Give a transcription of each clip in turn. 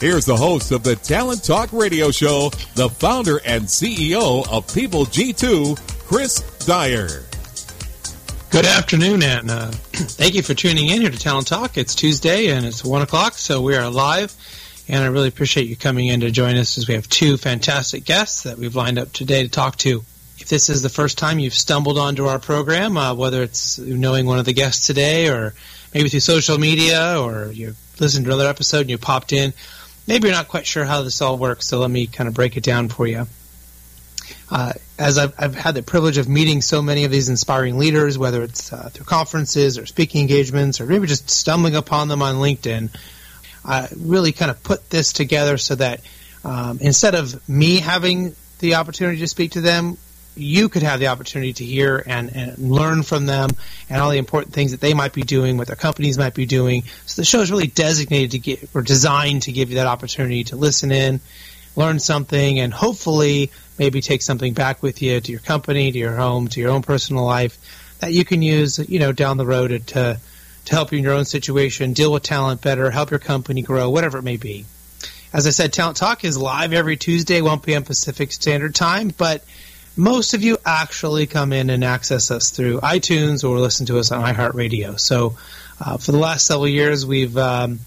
Here's the host of the Talent Talk Radio Show, the founder and CEO of People G2, Chris Dyer. Good afternoon, and thank you for tuning in here to Talent Talk. It's Tuesday and it's 1 o'clock, so we are live. And I really appreciate you coming in to join us as we have two fantastic guests that we've lined up today to talk to. If this is the first time you've stumbled onto our program, uh, whether it's knowing one of the guests today or maybe through social media or you listened to another episode and you popped in, maybe you're not quite sure how this all works, so let me kind of break it down for you. Uh, as I've, I've, had the privilege of meeting so many of these inspiring leaders, whether it's uh, through conferences or speaking engagements or maybe just stumbling upon them on LinkedIn, I really kind of put this together so that um, instead of me having the opportunity to speak to them, you could have the opportunity to hear and, and learn from them and all the important things that they might be doing, what their companies might be doing. So the show is really designated to give or designed to give you that opportunity to listen in, learn something, and hopefully maybe take something back with you to your company, to your home, to your own personal life that you can use, you know, down the road to to help you in your own situation, deal with talent better, help your company grow, whatever it may be. As I said, Talent Talk is live every Tuesday, 1 p.m. Pacific Standard Time, but most of you actually come in and access us through iTunes or listen to us on iHeartRadio. So uh, for the last several years, we've um,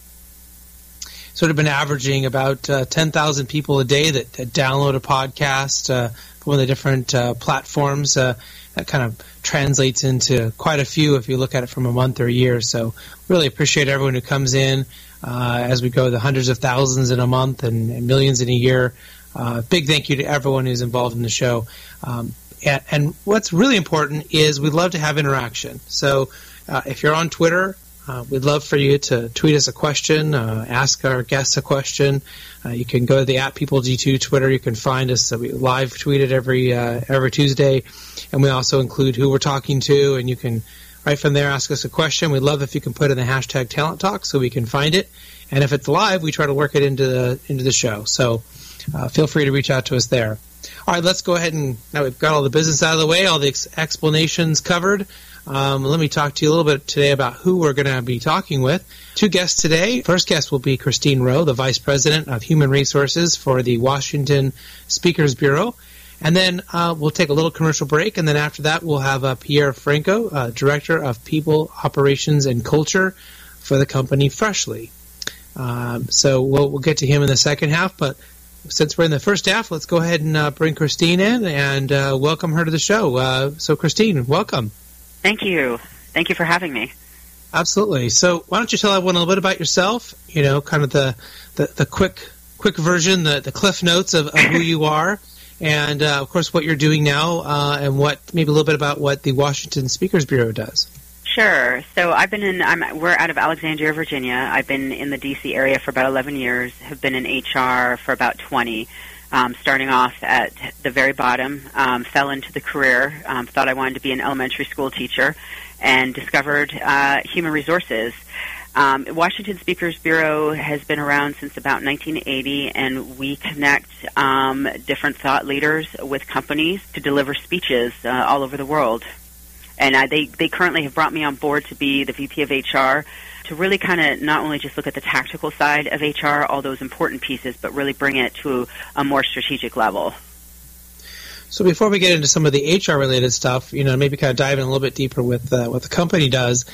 sort of been averaging about uh, 10,000 people a day that, that, download a podcast uh, from the different uh, platforms. Uh, that kind of translates into quite a few if you look at it from a month or a year. So really appreciate everyone who comes in uh, as we go the hundreds of thousands in a month and, and millions in a year. Uh, big thank you to everyone who's involved in the show. Um, and, and, what's really important is we'd love to have interaction. So uh, if you're on Twitter, uh, we'd love for you to tweet us a question, uh, ask our guests a question. Uh, you can go to the at People G2 Twitter. You can find us. we live tweet it every uh, every Tuesday, and we also include who we're talking to, and you can right from there ask us a question. We'd love if you can put in the hashtag Talent Talk so we can find it. And if it's live, we try to work it into the into the show. So uh, feel free to reach out to us there. All right, let's go ahead and now we've got all the business out of the way, all the ex- explanations covered. Um, let me talk to you a little bit today about who we're going to be talking with. Two guests today. First guest will be Christine Rowe, the Vice President of Human Resources for the Washington Speakers Bureau. And then uh, we'll take a little commercial break, and then after that, we'll have uh, Pierre Franco, uh, Director of People, Operations, and Culture for the company Freshly. Um, so we'll, we'll get to him in the second half, but since we're in the first half, let's go ahead and uh, bring Christine in and uh, welcome her to the show. Uh, so, Christine, welcome. Thank you. Thank you for having me. Absolutely. So, why don't you tell everyone a little bit about yourself? You know, kind of the the, the quick quick version, the, the cliff notes of, of who you are, and uh, of course what you're doing now, uh, and what maybe a little bit about what the Washington Speakers Bureau does. Sure. So I've been in. I'm, we're out of Alexandria, Virginia. I've been in the D.C. area for about 11 years. Have been in HR for about 20. Um, starting off at the very bottom, um, fell into the career. Um, thought I wanted to be an elementary school teacher, and discovered uh, human resources. Um, Washington Speakers Bureau has been around since about 1980, and we connect um, different thought leaders with companies to deliver speeches uh, all over the world and I, they they currently have brought me on board to be the VP of HR to really kind of not only just look at the tactical side of HR, all those important pieces, but really bring it to a more strategic level. So before we get into some of the HR related stuff, you know, maybe kind of dive in a little bit deeper with uh, what the company does.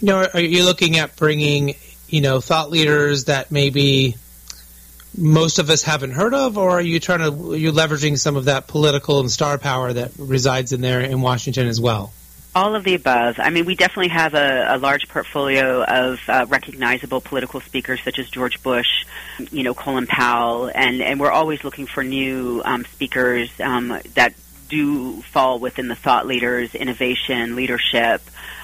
You know, are you looking at bringing, you know, thought leaders that maybe most of us haven't heard of, or are you trying to are you leveraging some of that political and star power that resides in there in Washington as well? All of the above. I mean, we definitely have a, a large portfolio of uh, recognizable political speakers such as George Bush, you know, Colin Powell, and, and we're always looking for new um, speakers um, that do fall within the thought leaders, innovation, leadership,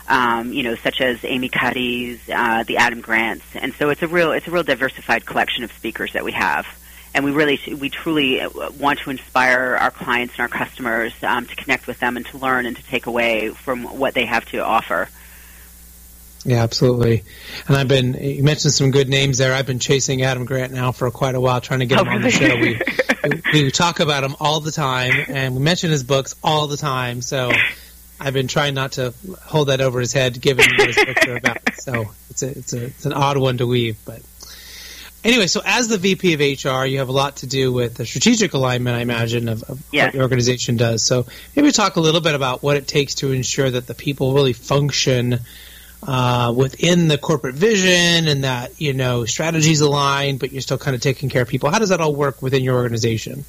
um, you know, such as Amy Cuddy's, uh, the Adam Grants, and so it's a real it's a real diversified collection of speakers that we have and we really we truly want to inspire our clients and our customers um, to connect with them and to learn and to take away from what they have to offer. Yeah, absolutely. And I've been you mentioned some good names there. I've been chasing Adam Grant now for quite a while, trying to get oh, him on the show. We, we talk about him all the time, and we mention his books all the time. So I've been trying not to hold that over his head, given what his books are about. So it's a it's a it's an odd one to weave, but Anyway, so as the VP of HR, you have a lot to do with the strategic alignment, I imagine, of, of yes. what your organization does. So maybe talk a little bit about what it takes to ensure that the people really function uh, within the corporate vision and that, you know, strategies align, but you're still kind of taking care of people. How does that all work within your organization?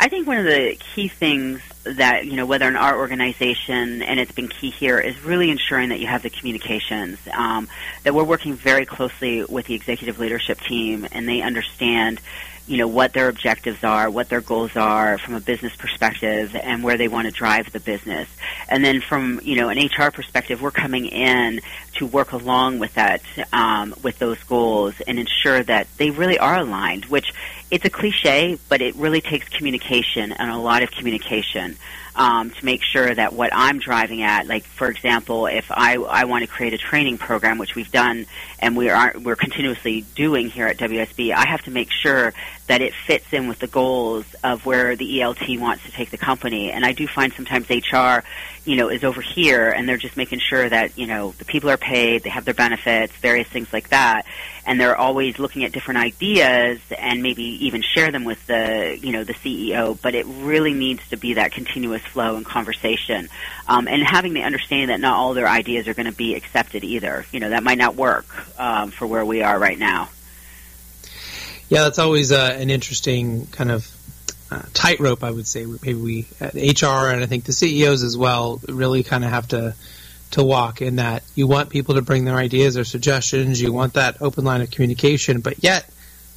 I think one of the key things that, you know, whether in our organization, and it's been key here, is really ensuring that you have the communications, um, that we're working very closely with the executive leadership team and they understand you know what their objectives are, what their goals are from a business perspective, and where they want to drive the business. And then from you know an HR perspective, we're coming in to work along with that, um, with those goals, and ensure that they really are aligned. Which it's a cliche, but it really takes communication and a lot of communication um, to make sure that what I'm driving at, like for example, if I, I want to create a training program, which we've done and we are we're continuously doing here at WSB, I have to make sure that it fits in with the goals of where the ELT wants to take the company. And I do find sometimes HR, you know, is over here and they're just making sure that you know the people are paid, they have their benefits, various things like that and they're always looking at different ideas and maybe even share them with the you know the CEO. But it really needs to be that continuous flow and conversation, um, and having the understanding that not all their ideas are going to be accepted either. You know that might not work um, for where we are right now. Yeah, that's always uh, an interesting kind of uh, tightrope, I would say. Maybe we at HR and I think the CEOs as well really kind of have to to walk in that you want people to bring their ideas or suggestions, you want that open line of communication, but yet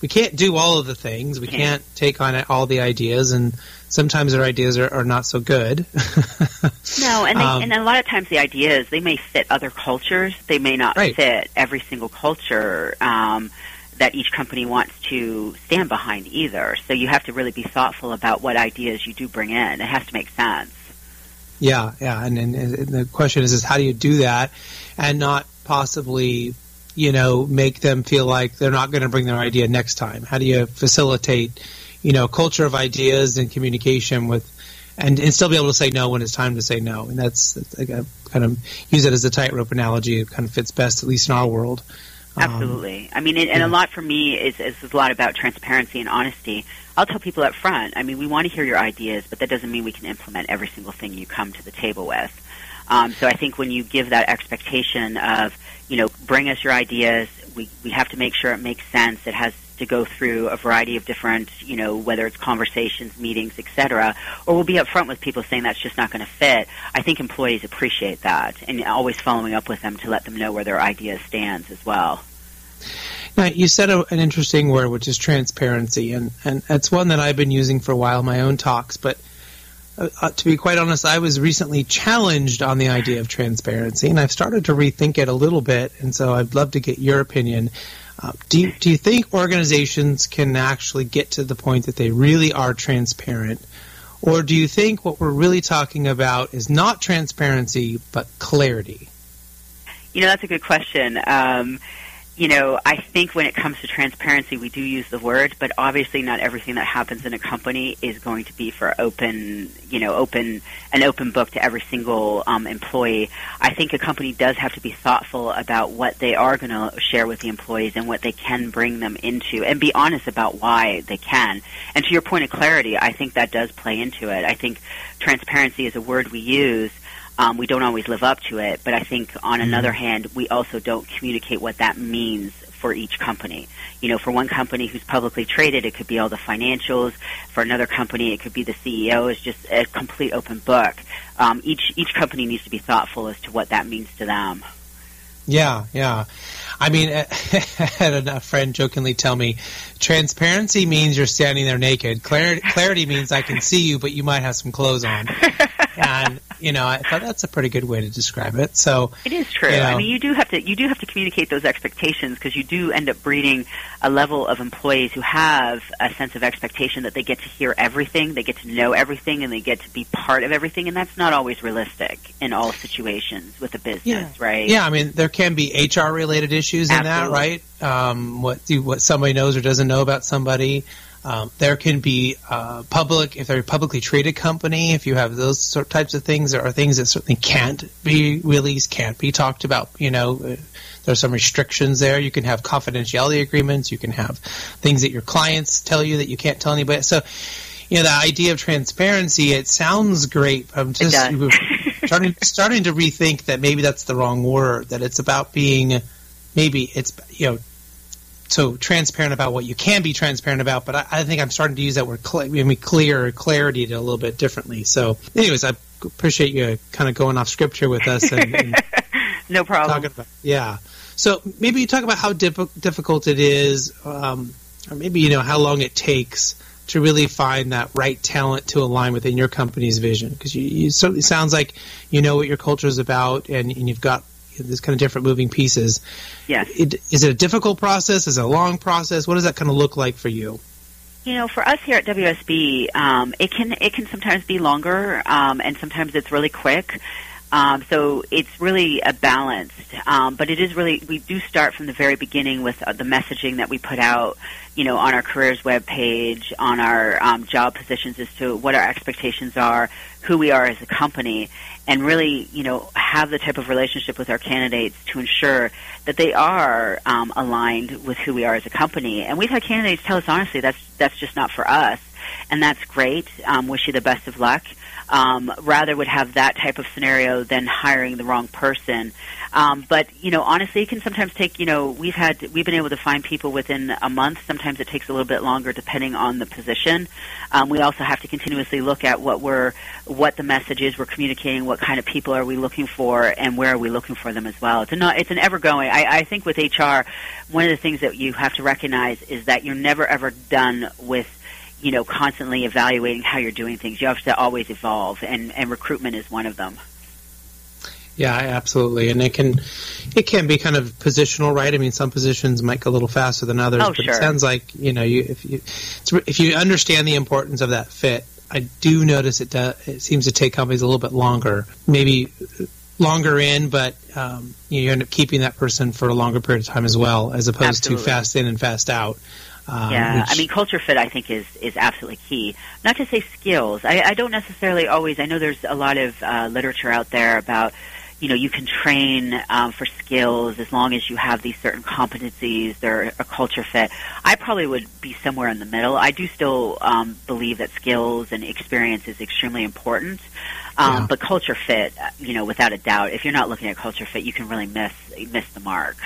we can't do all of the things. We can't take on all the ideas, and sometimes our ideas are, are not so good. no, and, they, um, and a lot of times the ideas they may fit other cultures. They may not right. fit every single culture um, that each company wants to stand behind either. So you have to really be thoughtful about what ideas you do bring in. It has to make sense. Yeah, yeah, and, and, and the question is, is how do you do that, and not possibly, you know, make them feel like they're not going to bring their idea next time? How do you facilitate, you know, culture of ideas and communication with, and, and still be able to say no when it's time to say no? And that's, that's like kind of use it as a tightrope analogy. It kind of fits best, at least in our world. Absolutely. Um, I mean, and, and yeah. a lot for me is, is a lot about transparency and honesty. I'll tell people up front. I mean, we want to hear your ideas, but that doesn't mean we can implement every single thing you come to the table with. Um, so I think when you give that expectation of, you know, bring us your ideas, we, we have to make sure it makes sense. It has to go through a variety of different, you know, whether it's conversations, meetings, etc., or we'll be upfront with people saying that's just not going to fit. I think employees appreciate that, and always following up with them to let them know where their idea stands as well. Now, you said a, an interesting word, which is transparency, and, and it's one that I've been using for a while in my own talks. But uh, uh, to be quite honest, I was recently challenged on the idea of transparency, and I've started to rethink it a little bit. And so I'd love to get your opinion. Uh, do you, do you think organizations can actually get to the point that they really are transparent, or do you think what we're really talking about is not transparency but clarity? You know, that's a good question. Um, you know, I think when it comes to transparency, we do use the word, but obviously not everything that happens in a company is going to be for open, you know, open, an open book to every single um, employee. I think a company does have to be thoughtful about what they are going to share with the employees and what they can bring them into and be honest about why they can. And to your point of clarity, I think that does play into it. I think transparency is a word we use um, we don't always live up to it, but I think on mm-hmm. another hand, we also don't communicate what that means for each company. You know, for one company who's publicly traded, it could be all the financials. For another company, it could be the CEO. It's just a complete open book. Um, each each company needs to be thoughtful as to what that means to them. Yeah, yeah. I mean, I had a friend jokingly tell me, transparency means you're standing there naked. Clarity, clarity means I can see you, but you might have some clothes on. and you know, I thought that's a pretty good way to describe it. So it is true. You know, I mean, you do have to you do have to communicate those expectations because you do end up breeding a level of employees who have a sense of expectation that they get to hear everything, they get to know everything, and they get to be part of everything, and that's not always realistic in all situations with a business, yeah. right? Yeah, I mean, there can be HR related issues in Absolutely. that, right? Um, what do what somebody knows or doesn't know about somebody. Um, there can be uh, public, if they're a publicly traded company, if you have those sort of types of things, there are things that certainly can't be released, can't be talked about. You know, uh, there's some restrictions there. You can have confidentiality agreements. You can have things that your clients tell you that you can't tell anybody. So, you know, the idea of transparency, it sounds great. I'm just starting, starting to rethink that maybe that's the wrong word, that it's about being, maybe it's, you know, so transparent about what you can be transparent about, but I, I think I'm starting to use that word cl- I mean, clear clarity a little bit differently. So, anyways, I appreciate you kind of going off scripture with us. And, and no problem. About, yeah. So maybe you talk about how diff- difficult it is, um, or maybe you know how long it takes to really find that right talent to align within your company's vision. Because you, you certainly sounds like you know what your culture is about, and, and you've got there's kind of different moving pieces. Yes. It, is it a difficult process? Is it a long process? What does that kind of look like for you? You know, for us here at WSB, um, it can it can sometimes be longer, um, and sometimes it's really quick. Um, so it's really a balance, um, but it is really we do start from the very beginning with uh, the messaging that we put out, you know, on our careers web page, on our um, job positions as to what our expectations are, who we are as a company, and really, you know, have the type of relationship with our candidates to ensure that they are um, aligned with who we are as a company. And we've had candidates tell us honestly that's that's just not for us, and that's great. Um, wish you the best of luck. Um, rather would have that type of scenario than hiring the wrong person. Um, but you know, honestly, it can sometimes take. You know, we've had we've been able to find people within a month. Sometimes it takes a little bit longer, depending on the position. Um, we also have to continuously look at what we're what the message is we're communicating, what kind of people are we looking for, and where are we looking for them as well. It's a it's an ever going. I, I think with HR, one of the things that you have to recognize is that you're never ever done with you know, constantly evaluating how you're doing things. You have to always evolve, and, and recruitment is one of them. Yeah, absolutely, and it can it can be kind of positional, right? I mean, some positions might go a little faster than others, oh, but sure. it sounds like you know, you if you if you understand the importance of that fit, I do notice it does, it seems to take companies a little bit longer, maybe longer in, but um, you end up keeping that person for a longer period of time as well, as opposed Absolutely. to fast in and fast out. Um, yeah, which, I mean, culture fit I think is is absolutely key. Not to say skills. I, I don't necessarily always. I know there's a lot of uh, literature out there about you know you can train um, for skills as long as you have these certain competencies. They're a culture fit. I probably would be somewhere in the middle. I do still um, believe that skills and experience is extremely important. Um, Yeah. But culture fit, uh, you know, without a doubt, if you're not looking at culture fit, you can really miss miss the mark.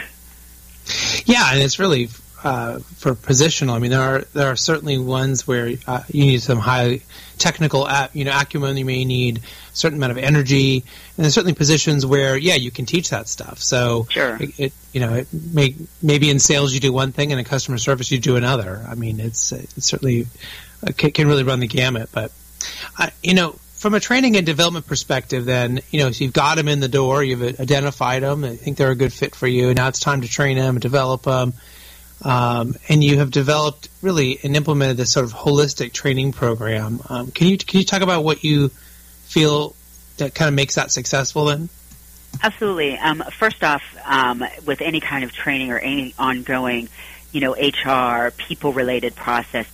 Yeah, and it's really uh, for positional. I mean, there are there are certainly ones where uh, you need some high technical, you know, acumen. You may need a certain amount of energy, and there's certainly positions where, yeah, you can teach that stuff. So, Sure. it, it you know, it may, maybe in sales you do one thing, and in customer service you do another. I mean, it's it certainly uh, can, can really run the gamut. But, I, you know. From a training and development perspective, then you know, so you've got them in the door, you've identified them, I think they're a good fit for you. Now it's time to train them, and develop them, um, and you have developed really and implemented this sort of holistic training program. Um, can you can you talk about what you feel that kind of makes that successful? Then, Absolutely. Um, first off, um, with any kind of training or any ongoing, you know, HR, people-related process,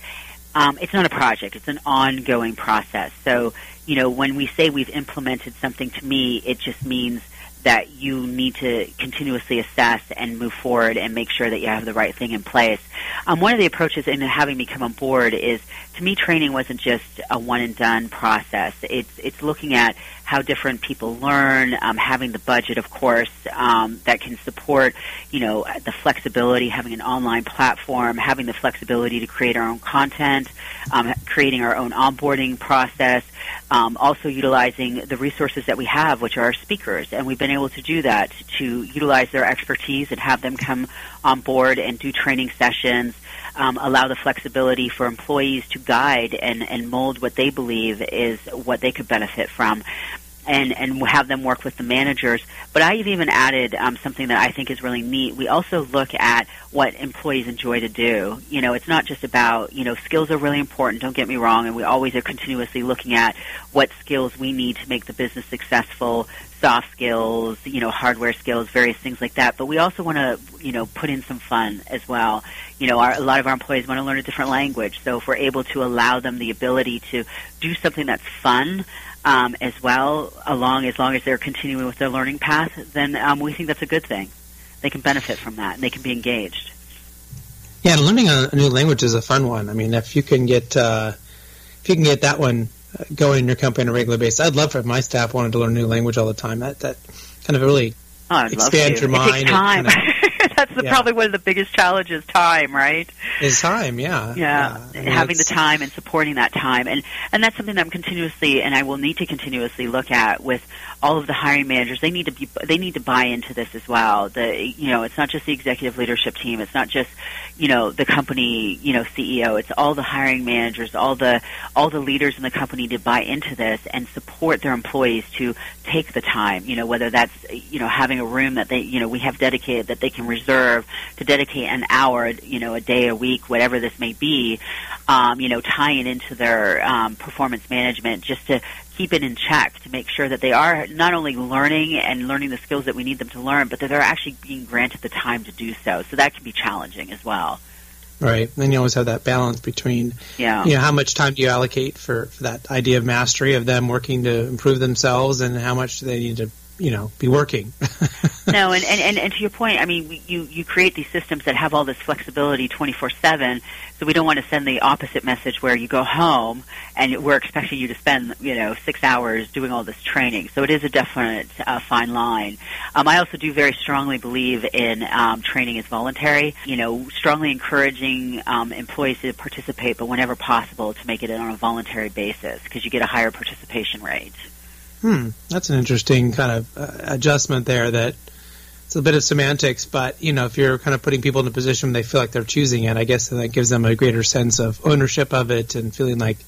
um, it's not a project. It's an ongoing process. So, you know, when we say we've implemented something, to me, it just means that you need to continuously assess and move forward and make sure that you have the right thing in place. Um, one of the approaches in having me come on board is, to me, training wasn't just a one and done process. It's it's looking at how different people learn, um, having the budget, of course, um, that can support, you know, the flexibility, having an online platform, having the flexibility to create our own content, um, creating our own onboarding process, um, also utilizing the resources that we have, which are our speakers, and we've been able to do that to utilize their expertise and have them come on board and do training sessions. Um, allow the flexibility for employees to guide and, and mold what they believe is what they could benefit from and and have them work with the managers. But I've even added um, something that I think is really neat. We also look at what employees enjoy to do. You know, it's not just about you know skills are really important. Don't get me wrong, and we always are continuously looking at what skills we need to make the business successful. Soft skills, you know, hardware skills, various things like that. But we also want to, you know, put in some fun as well. You know, our, a lot of our employees want to learn a different language. So if we're able to allow them the ability to do something that's fun, um, as well, along as long as they're continuing with their learning path, then um, we think that's a good thing. They can benefit from that, and they can be engaged. Yeah, learning a, new language is a fun one. I mean, if you can get uh, if you can get that one uh, going in your company on a regular basis, I'd love for my staff wanted to learn a new language all the time. That that kind of really oh, expands your mind. It takes time. That's the, yeah. probably one of the biggest challenges. Time, right? Is time, yeah. Yeah, yeah. having the time and supporting that time, and and that's something that I'm continuously, and I will need to continuously look at with all of the hiring managers. They need to be, they need to buy into this as well. The you know, it's not just the executive leadership team. It's not just you know the company you know CEO. It's all the hiring managers, all the all the leaders in the company to buy into this and support their employees to take the time. You know, whether that's you know having a room that they you know we have dedicated that they can reserve to dedicate an hour, you know, a day, a week, whatever this may be. Um, you know, tying into their um, performance management just to keep it in check to make sure that they are not only learning and learning the skills that we need them to learn, but that they're actually being granted the time to do so. So that can be challenging as well. Right. Then you always have that balance between, yeah. you know, how much time do you allocate for, for that idea of mastery of them working to improve themselves and how much do they need to you know be working. no, and, and, and to your point, I mean, you you create these systems that have all this flexibility twenty four seven. So we don't want to send the opposite message where you go home and we're expecting you to spend you know six hours doing all this training. So it is a definite uh, fine line. Um, I also do very strongly believe in um, training is voluntary. You know, strongly encouraging um, employees to participate, but whenever possible, to make it on a voluntary basis because you get a higher participation rate. Hmm, that's an interesting kind of uh, adjustment there. That it's a bit of semantics, but you know, if you're kind of putting people in a position where they feel like they're choosing it, I guess that gives them a greater sense of ownership of it and feeling like,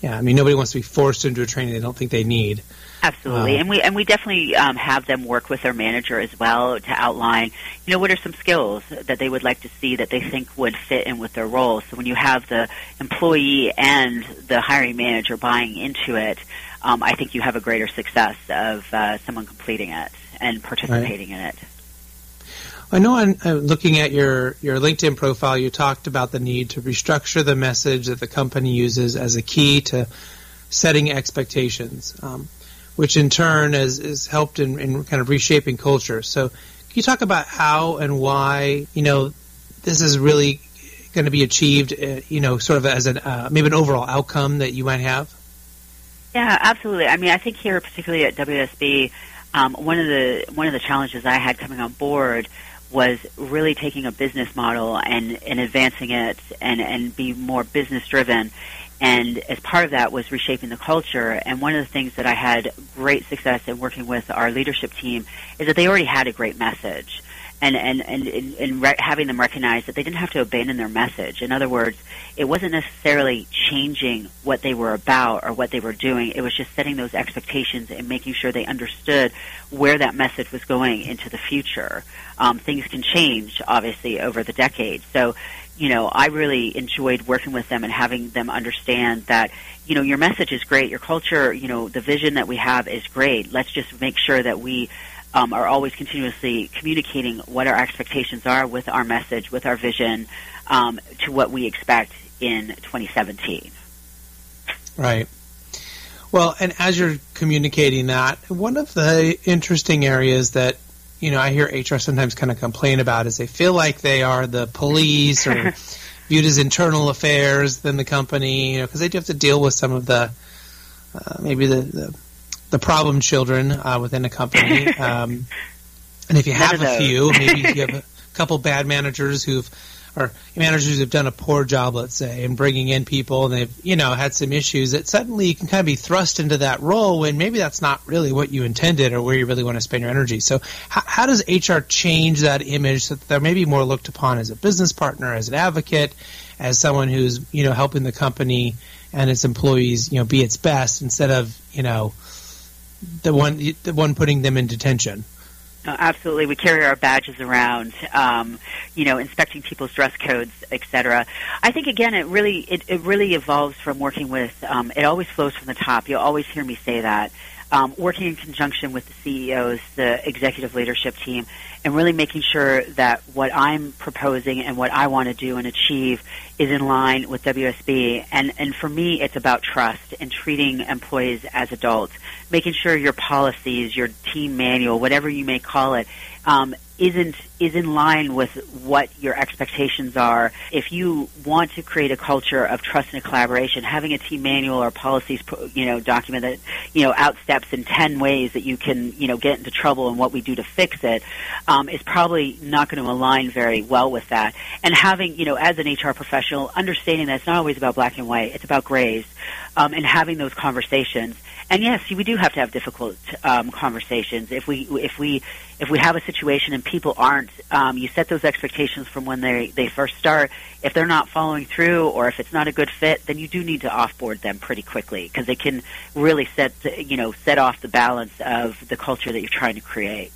yeah, I mean, nobody wants to be forced into a training they don't think they need. Absolutely, uh, and we and we definitely um, have them work with their manager as well to outline, you know, what are some skills that they would like to see that they think would fit in with their role. So when you have the employee and the hiring manager buying into it, um, I think you have a greater success of uh, someone completing it and participating right. in it. I know I'm, looking at your, your LinkedIn profile, you talked about the need to restructure the message that the company uses as a key to setting expectations, um, which in turn has, has helped in, in kind of reshaping culture. So can you talk about how and why, you know, this is really going to be achieved, uh, you know, sort of as an, uh, maybe an overall outcome that you might have? Yeah, absolutely. I mean, I think here, particularly at WSB, um, one of the one of the challenges I had coming on board was really taking a business model and, and advancing it and, and be more business driven. And as part of that was reshaping the culture. And one of the things that I had great success in working with our leadership team is that they already had a great message and and and, and, re- having them recognize that they didn't have to abandon their message. In other words, it wasn't necessarily changing what they were about or what they were doing. It was just setting those expectations and making sure they understood where that message was going into the future. Um, things can change, obviously, over the decades. So, you know, I really enjoyed working with them and having them understand that, you know, your message is great, your culture, you know, the vision that we have is great. Let's just make sure that we um, are always continuously communicating what our expectations are with our message, with our vision, um, to what we expect in 2017. Right. Well, and as you're communicating that, one of the interesting areas that you know I hear HR sometimes kind of complain about is they feel like they are the police or viewed as internal affairs than the company, you know, because they do have to deal with some of the uh, maybe the, the, the problem children uh, within a company. Um, and if you have a few, maybe you have a couple bad managers who've or managers who've done a poor job, let's say, in bringing in people and they've, you know, had some issues, that suddenly you can kind of be thrust into that role when maybe that's not really what you intended or where you really want to spend your energy. So how, how does HR change that image so that they're maybe more looked upon as a business partner, as an advocate, as someone who's, you know, helping the company and its employees, you know, be its best instead of, you know, the one, the one putting them in detention? Uh, absolutely, we carry our badges around, um, you know, inspecting people's dress codes, etc. I think again, it really it, it really evolves from working with. Um, it always flows from the top. You'll always hear me say that. Um, working in conjunction with the CEOs, the executive leadership team, and really making sure that what I'm proposing and what I want to do and achieve is in line with WSB. And, and for me, it's about trust and treating employees as adults, making sure your policies, your team manual, whatever you may call it, um, isn't is in line with what your expectations are. If you want to create a culture of trust and collaboration, having a team manual or policies, you know, document that you know outsteps in ten ways that you can you know get into trouble and what we do to fix it um, is probably not going to align very well with that. And having you know as an HR professional, understanding that it's not always about black and white; it's about grays, um, and having those conversations and yes, we do have to have difficult um, conversations. If we if we if we have a situation and people aren't, um, you set those expectations from when they they first start. If they're not following through, or if it's not a good fit, then you do need to offboard them pretty quickly because they can really set you know set off the balance of the culture that you're trying to create.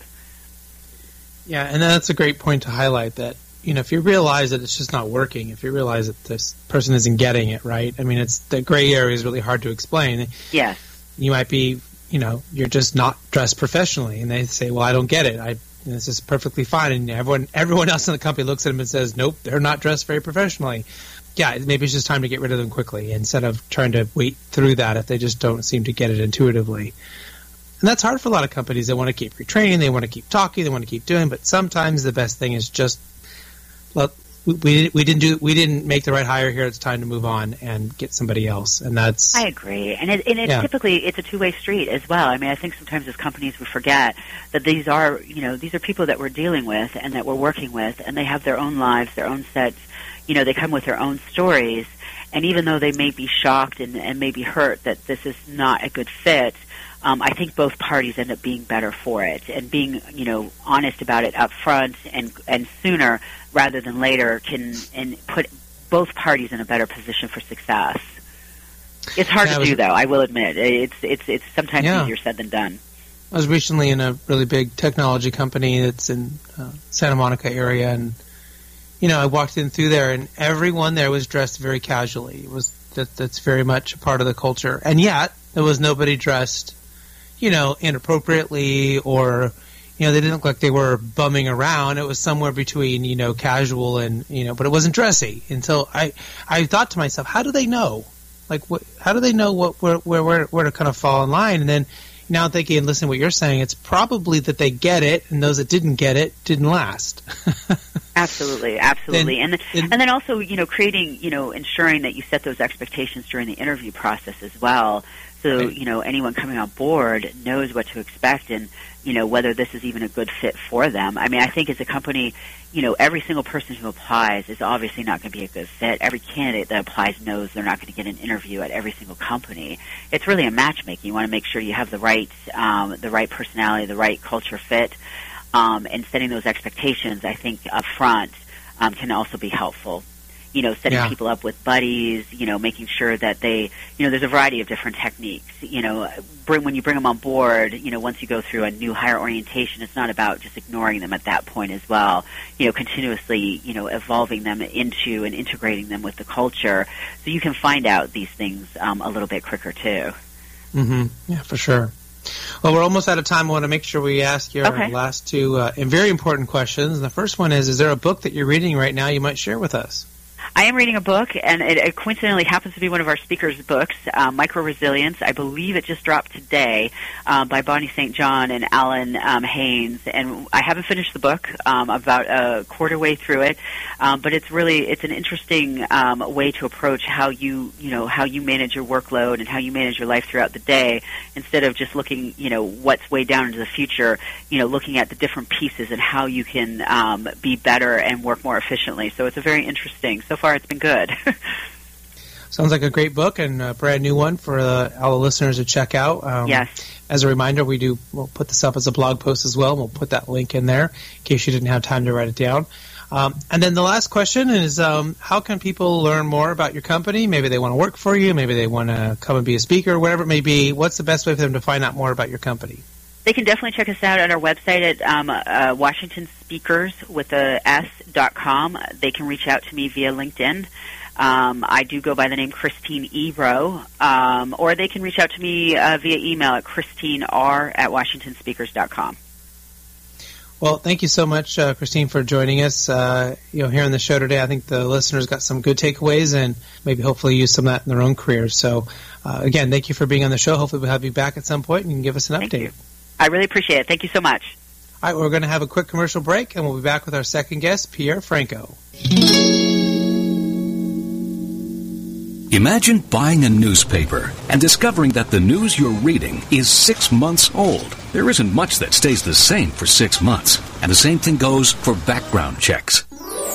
Yeah, and that's a great point to highlight that you know, if you realize that it's just not working, if you realize that this person isn't getting it right, I mean, it's the gray area is really hard to explain. Yes you might be, you know, you're just not dressed professionally, and they say, "Well, I don't get it. I this is perfectly fine." And everyone everyone else in the company looks at them and says, "Nope, they're not dressed very professionally." Yeah, maybe it's just time to get rid of them quickly instead of trying to wait through that if they just don't seem to get it intuitively. And that's hard for a lot of companies. They want to keep retraining, they want to keep talking, they want to keep doing, but sometimes the best thing is just let we, we didn't do we didn't make the right hire here. It's time to move on and get somebody else, and that's. I agree, and it, and it yeah. typically it's a two way street as well. I mean, I think sometimes as companies we forget that these are you know these are people that we're dealing with and that we're working with, and they have their own lives, their own sets. You know, they come with their own stories, and even though they may be shocked and, and may be hurt that this is not a good fit, um, I think both parties end up being better for it and being, you know, honest about it up front and and sooner rather than later can and put both parties in a better position for success. It's hard yeah, to do, though. I will admit it's it's it's sometimes yeah. easier said than done. I was recently in a really big technology company that's in uh, Santa Monica area, and you know, I walked in through there, and everyone there was dressed very casually. It was that that's very much a part of the culture, and yet there was nobody dressed you know, inappropriately or you know, they didn't look like they were bumming around. It was somewhere between, you know, casual and, you know, but it wasn't dressy. And so I, I thought to myself, how do they know? Like, what, how do they know what, where, where, where to kind of fall in line? And then now thinking and listening to what you're saying, it's probably that they get it and those that didn't get it didn't last. absolutely, absolutely. Then, and, and then also, you know, creating, you know, ensuring that you set those expectations during the interview process as well so you know anyone coming on board knows what to expect and you know whether this is even a good fit for them. I mean, I think as a company, you know, every single person who applies is obviously not going to be a good fit. Every candidate that applies knows they're not going to get an interview at every single company. It's really a matchmaking. You want to make sure you have the right um, the right personality, the right culture fit, um, and setting those expectations. I think up front um, can also be helpful you know, setting yeah. people up with buddies, you know, making sure that they, you know, there's a variety of different techniques. You know, bring when you bring them on board, you know, once you go through a new hire orientation, it's not about just ignoring them at that point as well. You know, continuously, you know, evolving them into and integrating them with the culture, so you can find out these things um, a little bit quicker too. Mm-hmm. Yeah, for sure. Well, we're almost out of time. I want to make sure we ask your okay. last two uh, and very important questions. And the first one is: Is there a book that you're reading right now you might share with us? I am reading a book, and it, it coincidentally happens to be one of our speakers' books, uh, Micro Resilience. I believe it just dropped today uh, by Bonnie St. John and Allen um, Haines. And I haven't finished the book, um, about a quarter way through it, um, but it's really it's an interesting um, way to approach how you you know how you manage your workload and how you manage your life throughout the day instead of just looking you know what's way down into the future. You know, looking at the different pieces and how you can um, be better and work more efficiently. So it's a very interesting. So far, it's been good. Sounds like a great book and a brand new one for uh, all the listeners to check out. Um, yes. As a reminder, we do we'll put this up as a blog post as well. We'll put that link in there in case you didn't have time to write it down. Um, and then the last question is, um, how can people learn more about your company? Maybe they want to work for you. Maybe they want to come and be a speaker, whatever it may be. What's the best way for them to find out more about your company? They can definitely check us out at our website at um, uh, Washington Speakers with a S com. They can reach out to me via LinkedIn. Um, I do go by the name Christine Ebro, um, or they can reach out to me uh, via email at christiner at washingtonspeakers.com. Well, thank you so much, uh, Christine, for joining us. Uh, you know, here on the show today, I think the listeners got some good takeaways and maybe hopefully use some of that in their own careers. So, uh, again, thank you for being on the show. Hopefully, we'll have you back at some point and you can give us an thank update. You. I really appreciate it. Thank you so much. All right, we're going to have a quick commercial break, and we'll be back with our second guest, Pierre Franco. Imagine buying a newspaper and discovering that the news you're reading is six months old. There isn't much that stays the same for six months, and the same thing goes for background checks.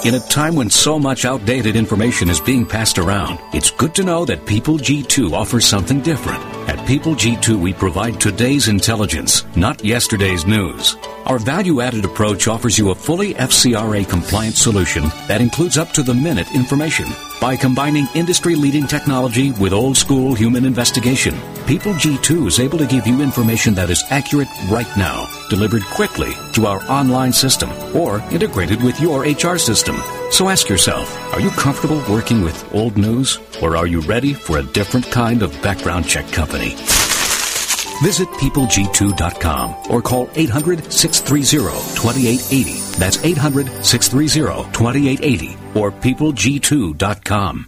In a time when so much outdated information is being passed around, it's good to know that People G2 offers something different. At People G2, we provide today's intelligence, not yesterday's news. Our value added approach offers you a fully FCRA compliant solution that includes up to the minute information. By combining industry leading technology with old school human investigation, People G2 is able to give you information that is accurate right now, delivered quickly to our online system or integrated with your HR system. So ask yourself, are you comfortable working with old news or are you ready for a different kind of background check company? Visit peopleg2.com or call 800 630 2880. That's 800 630 2880 or peopleg2.com.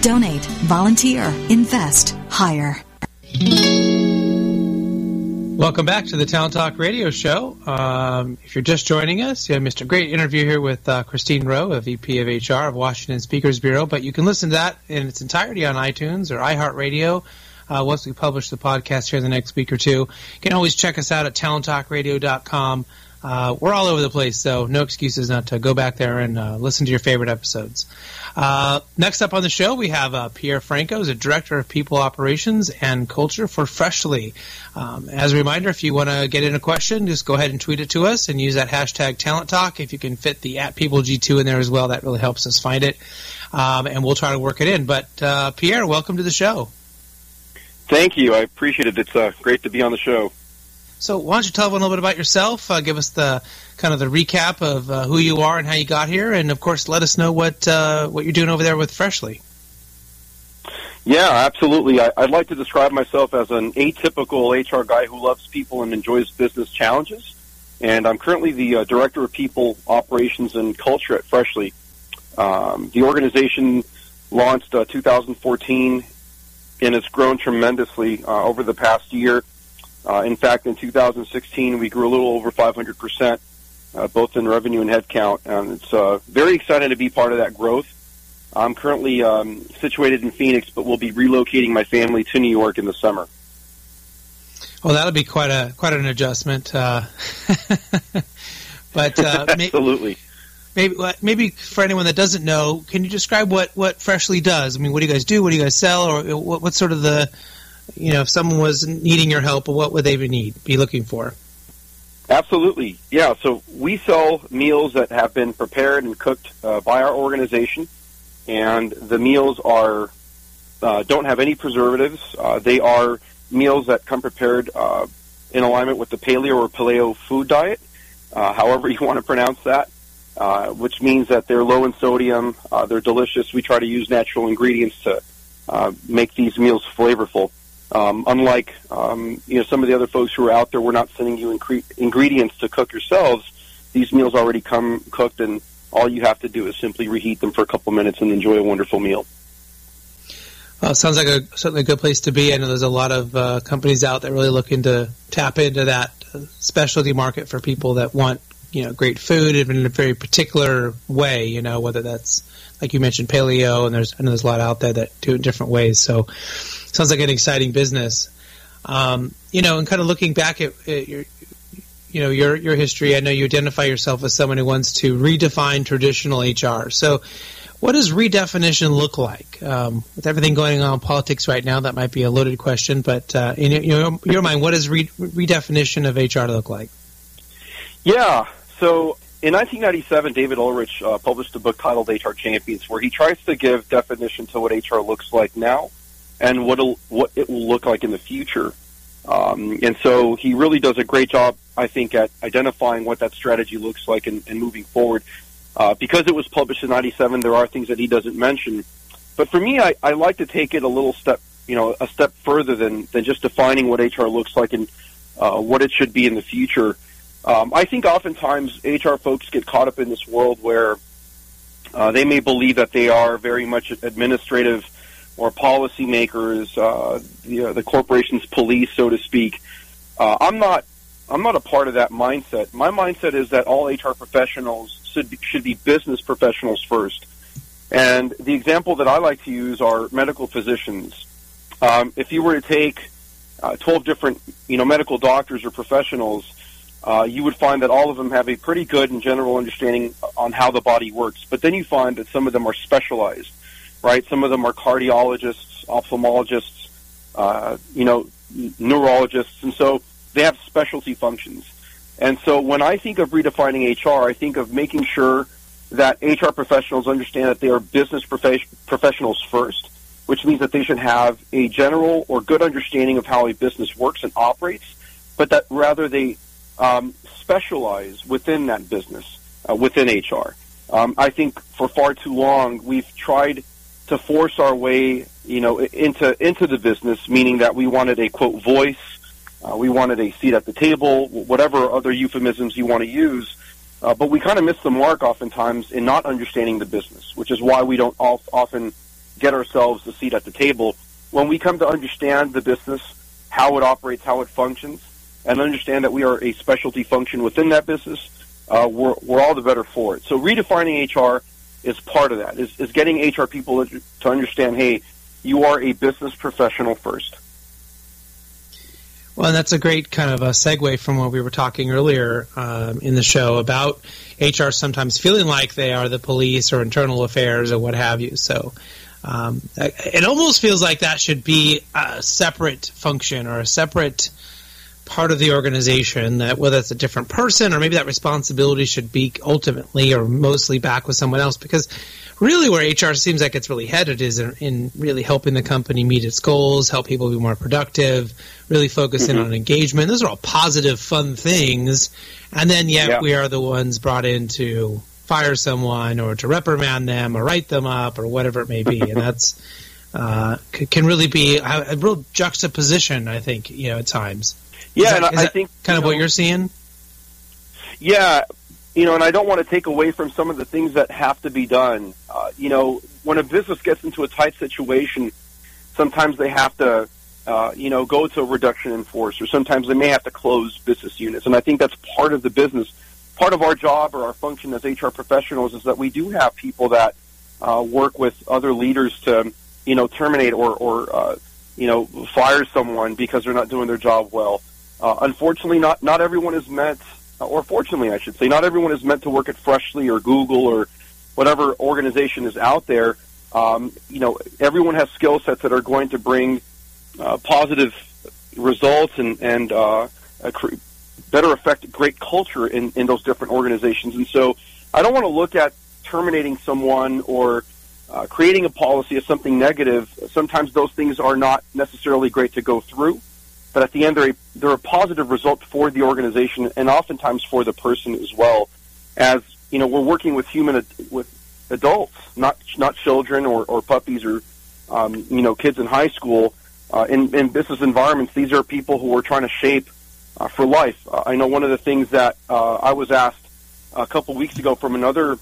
Donate, volunteer, invest, hire. Welcome back to the Talent Talk Radio Show. Um, if you're just joining us, you missed a great interview here with uh, Christine Rowe, a VP of HR of Washington Speakers Bureau. But you can listen to that in its entirety on iTunes or iHeartRadio. Uh, once we publish the podcast here in the next week or two, you can always check us out at talenttalkradio.com. Uh, we're all over the place, so no excuses not to go back there and uh, listen to your favorite episodes. Uh, next up on the show, we have uh, Pierre Franco, who's a director of people operations and culture for Freshly. Um, as a reminder, if you want to get in a question, just go ahead and tweet it to us and use that hashtag Talent Talk. If you can fit the at People G2 in there as well, that really helps us find it, um, and we'll try to work it in. But uh, Pierre, welcome to the show. Thank you. I appreciate it. It's uh, great to be on the show. So why don't you tell everyone a little bit about yourself? Uh, give us the kind of the recap of uh, who you are and how you got here, and of course, let us know what uh, what you're doing over there with Freshly. Yeah, absolutely. I, would like to describe myself as an atypical HR guy who loves people and enjoys business challenges. And I'm currently the uh, director of people operations and culture at Freshly. Um, the organization launched uh, 2014 and it's grown tremendously uh, over the past year. Uh, in fact, in 2016, we grew a little over 500%, uh, both in revenue and headcount. And it's uh, very exciting to be part of that growth. I'm currently um, situated in Phoenix, but we'll be relocating my family to New York in the summer. Well, that'll be quite a quite an adjustment. Uh, but uh, absolutely. Maybe, maybe for anyone that doesn't know, can you describe what, what Freshly does? I mean, what do you guys do? What do you guys sell? Or what, what's sort of the you know, if someone was needing your help, what would they need be looking for? Absolutely, yeah. So we sell meals that have been prepared and cooked uh, by our organization, and the meals are uh, don't have any preservatives. Uh, they are meals that come prepared uh, in alignment with the paleo or paleo food diet, uh, however you want to pronounce that, uh, which means that they're low in sodium, they're delicious. We try to use natural ingredients to make these meals flavorful. Um, unlike um, you know some of the other folks who are out there, we're not sending you incre- ingredients to cook yourselves. These meals already come cooked, and all you have to do is simply reheat them for a couple minutes and enjoy a wonderful meal. Well, sounds like a certainly a good place to be. I know there's a lot of uh, companies out there really looking to tap into that uh, specialty market for people that want you know great food in a very particular way. You know whether that's like you mentioned paleo, and there's I know there's a lot out there that do it different ways. So sounds like an exciting business. Um, you know, and kind of looking back at, at your you know your your history. I know you identify yourself as someone who wants to redefine traditional HR. So what does redefinition look like? Um, with everything going on in politics right now, that might be a loaded question, but uh, in your, your, mind, what does re- redefinition of HR look like? Yeah, so in 1997, David Ulrich uh, published a book titled HR Champions, where he tries to give definition to what HR looks like now and what what it will look like in the future. Um, and so he really does a great job, I think, at identifying what that strategy looks like and, and moving forward. Uh, because it was published in 97, there are things that he doesn't mention. But for me, I, I like to take it a little step, you know, a step further than, than just defining what HR looks like and uh, what it should be in the future. Um, I think oftentimes HR folks get caught up in this world where uh, they may believe that they are very much administrative or policymakers, uh, the, uh, the corporation's police, so to speak. Uh, I'm not. I'm not a part of that mindset. My mindset is that all HR professionals should be, should be business professionals first. And the example that I like to use are medical physicians. Um, if you were to take uh, 12 different, you know, medical doctors or professionals, uh, you would find that all of them have a pretty good and general understanding on how the body works. But then you find that some of them are specialized, right? Some of them are cardiologists, ophthalmologists, uh, you know, neurologists, and so they have specialty functions. And so when I think of redefining HR, I think of making sure that HR professionals understand that they are business prof- professionals first, which means that they should have a general or good understanding of how a business works and operates, but that rather they um, specialize within that business, uh, within HR. Um, I think for far too long we've tried to force our way, you know, into into the business, meaning that we wanted a quote voice uh, we wanted a seat at the table, whatever other euphemisms you want to use. Uh, but we kind of miss the mark oftentimes in not understanding the business, which is why we don't often get ourselves a seat at the table. When we come to understand the business, how it operates, how it functions, and understand that we are a specialty function within that business, uh, we're, we're all the better for it. So redefining HR is part of that, is, is getting HR people to understand, hey, you are a business professional first. Well, that's a great kind of a segue from what we were talking earlier um, in the show about HR sometimes feeling like they are the police or internal affairs or what have you. So um, it almost feels like that should be a separate function or a separate part of the organization that whether it's a different person or maybe that responsibility should be ultimately or mostly back with someone else because really where HR seems like it's really headed is in, in really helping the company meet its goals, help people be more productive, really focusing mm-hmm. on engagement. Those are all positive, fun things. And then yet yeah. we are the ones brought in to fire someone or to reprimand them or write them up or whatever it may be. and that's, uh, can really be a, a, real juxtaposition, I think, you know, at times. Yeah, that, and I think kind of know, what you're seeing. Yeah, you know, and I don't want to take away from some of the things that have to be done. Uh, you know, when a business gets into a tight situation, sometimes they have to, uh, you know, go to a reduction in force, or sometimes they may have to close business units. And I think that's part of the business. Part of our job or our function as HR professionals is that we do have people that uh, work with other leaders to, you know, terminate or, or uh, you know, fire someone because they're not doing their job well. Uh, unfortunately, not not everyone is meant or fortunately, I should say, not everyone is meant to work at Freshly or Google or whatever organization is out there. Um, you know, everyone has skill sets that are going to bring uh, positive results and and uh, cr- better affect great culture in in those different organizations. And so, I don't want to look at terminating someone or uh, creating a policy is something negative, sometimes those things are not necessarily great to go through. But at the end, they're a, they're a positive result for the organization and oftentimes for the person as well. As you know, we're working with human with adults, not not children or, or puppies or um, you know kids in high school. Uh, in, in business environments, these are people who are trying to shape uh, for life. Uh, I know one of the things that uh, I was asked a couple weeks ago from another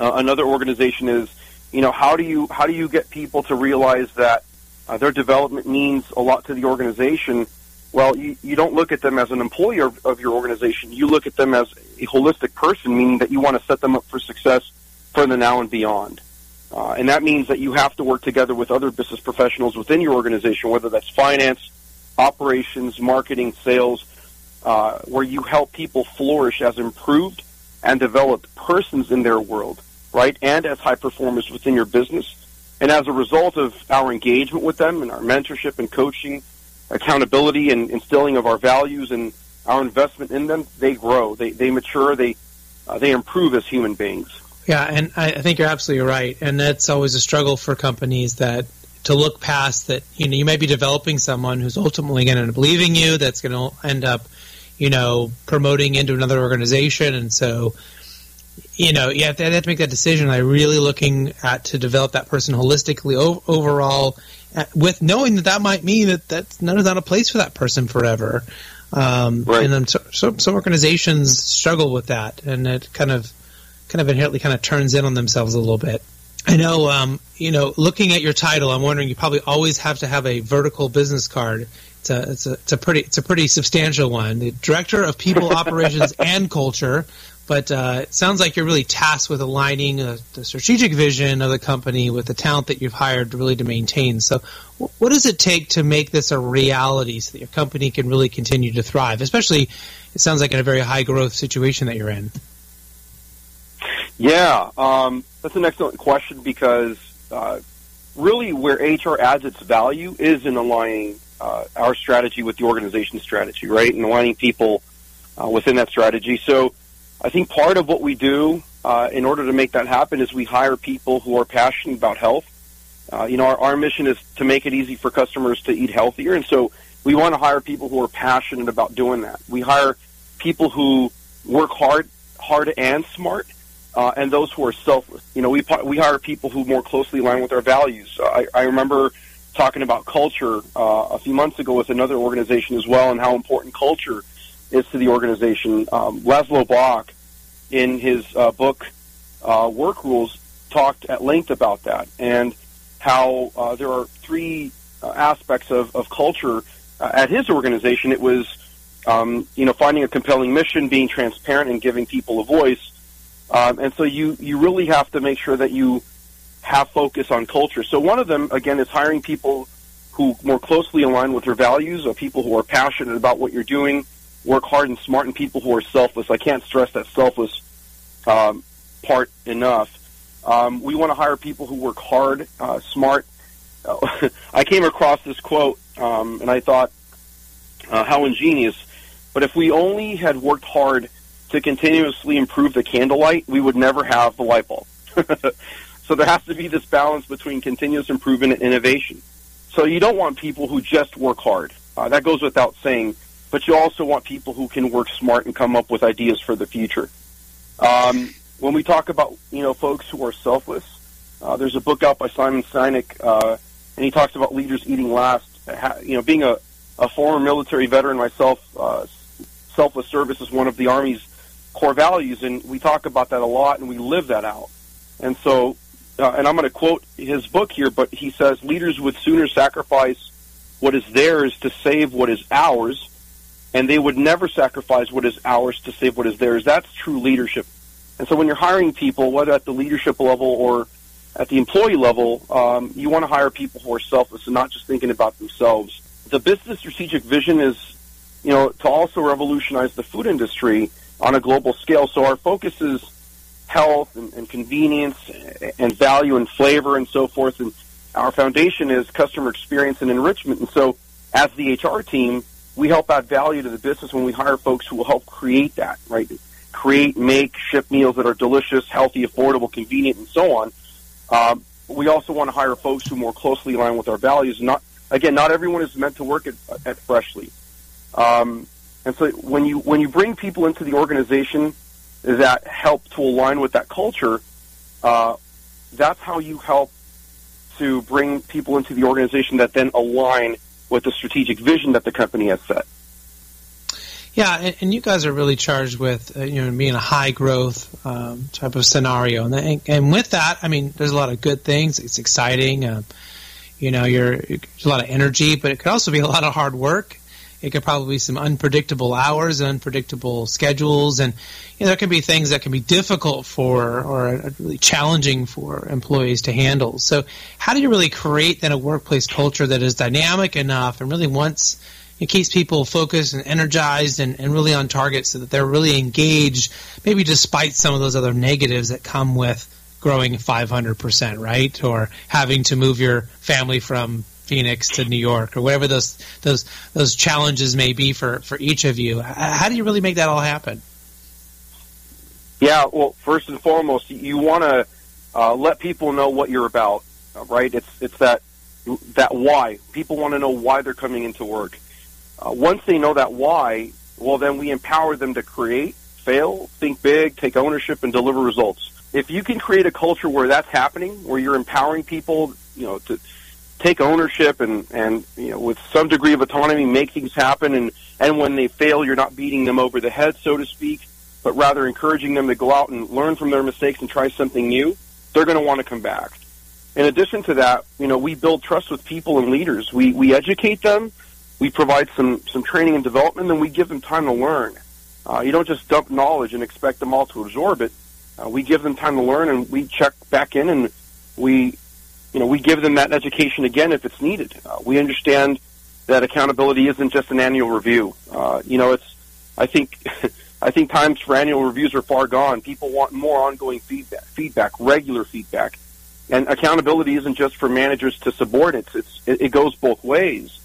uh, another organization is, you know, how do you how do you get people to realize that uh, their development means a lot to the organization? Well, you, you don't look at them as an employee of, of your organization. You look at them as a holistic person, meaning that you want to set them up for success for the now and beyond. Uh, and that means that you have to work together with other business professionals within your organization, whether that's finance, operations, marketing, sales, uh, where you help people flourish as improved and developed persons in their world, right? And as high performers within your business. And as a result of our engagement with them and our mentorship and coaching, accountability and instilling of our values and our investment in them, they grow, they, they mature, they, uh, they improve as human beings. Yeah, and I, I think you're absolutely right. And that's always a struggle for companies that to look past that, you know, you might be developing someone who's ultimately going to end up leaving you, that's going to end up, you know, promoting into another organization. And so, you know, you have to, have to make that decision. I'm really looking at to develop that person holistically o- overall, uh, with knowing that that might mean that that's not, not a place for that person forever. Um, right. And then so, so, some organizations struggle with that, and it kind of kind of inherently kind of turns in on themselves a little bit. I know, um, you know, looking at your title, I'm wondering you probably always have to have a vertical business card. It's a, it's a, it's a pretty, it's a pretty substantial one. The director of people operations and culture. But uh, it sounds like you're really tasked with aligning uh, the strategic vision of the company with the talent that you've hired really to maintain. So, what does it take to make this a reality so that your company can really continue to thrive? Especially, it sounds like in a very high growth situation that you're in. Yeah, um, that's an excellent question because uh, really where HR adds its value is in aligning uh, our strategy with the organization's strategy, right? And aligning people uh, within that strategy. So I think part of what we do uh, in order to make that happen is we hire people who are passionate about health. Uh, you know, our, our mission is to make it easy for customers to eat healthier. And so we want to hire people who are passionate about doing that. We hire people who work hard, hard and smart uh, and those who are selfless. You know, we we hire people who more closely align with our values. I, I remember talking about culture uh, a few months ago with another organization as well, and how important culture is to the organization. Um, Laszlo Bock, in his uh, book uh, Work Rules, talked at length about that and how uh, there are three uh, aspects of, of culture uh, at his organization. It was, um, you know, finding a compelling mission, being transparent, and giving people a voice. Um, and so you, you really have to make sure that you have focus on culture. So one of them, again, is hiring people who more closely align with your values, or people who are passionate about what you're doing, work hard and smart, and people who are selfless. I can't stress that selfless um, part enough. Um, we want to hire people who work hard, uh, smart. I came across this quote, um, and I thought, uh, how ingenious. But if we only had worked hard to continuously improve the candlelight, we would never have the light bulb. so there has to be this balance between continuous improvement and innovation. So you don't want people who just work hard. Uh, that goes without saying. But you also want people who can work smart and come up with ideas for the future. Um, when we talk about you know folks who are selfless, uh, there's a book out by Simon Sinek, uh, and he talks about leaders eating last. You know, being a, a former military veteran myself, uh, selfless service is one of the Army's core values, and we talk about that a lot, and we live that out. And so, uh, and I'm going to quote his book here, but he says leaders would sooner sacrifice what is theirs to save what is ours, and they would never sacrifice what is ours to save what is theirs. That's true leadership. And so, when you're hiring people, whether at the leadership level or at the employee level, um, you want to hire people who are selfless and not just thinking about themselves. The business strategic vision is, you know, to also revolutionize the food industry on a global scale. So our focus is health and, and convenience and value and flavor and so forth. And our foundation is customer experience and enrichment. And so as the HR team, we help add value to the business when we hire folks who will help create that, right? Create, make, ship meals that are delicious, healthy, affordable, convenient, and so on. Um, we also want to hire folks who more closely align with our values. Not again, not everyone is meant to work at, at Freshly. Um, and so when you when you bring people into the organization that help to align with that culture, uh, that's how you help to bring people into the organization that then align with the strategic vision that the company has set. Yeah, and, and you guys are really charged with uh, you know being a high growth um, type of scenario, and, and with that, I mean, there's a lot of good things. It's exciting. Uh, you know, you're a lot of energy, but it could also be a lot of hard work it could probably be some unpredictable hours, unpredictable schedules, and you know, there can be things that can be difficult for or uh, really challenging for employees to handle. So, how do you really create then a workplace culture that is dynamic enough and really wants it keeps people focused and energized and, and really on target so that they're really engaged, maybe despite some of those other negatives that come with growing 500%, right? Or having to move your family from Phoenix to New York or whatever those those those challenges may be for for each of you. How do you really make that all happen? Yeah, well, first and foremost, you want to uh, let people know what you're about, right? It's it's that that why people want to know why they're coming into work. Uh, once they know that why, well, then we empower them to create, fail, think big, take ownership, and deliver results. If you can create a culture where that's happening, where you're empowering people, you know, to take ownership and and you know with some degree of autonomy make things happen. And and when they fail you're not beating them over the head so to speak but rather encouraging them to go out and learn from their mistakes and try something new they're going to want to come back. In addition to that you know we build trust with people and leaders. We we educate them we provide some some training and development and we give them time to learn. Uh, you don't just dump knowledge and expect them all to absorb it. Uh, we give them time to learn and we check back in and we you know, we give them that education again if it's needed. Uh, we understand that accountability isn't just an annual review. Uh, you know, it's, I think, I think times for annual reviews are far gone. People want more ongoing feedback, feedback, regular feedback. And accountability isn't just for managers to subordinates. It's, it, it goes both ways.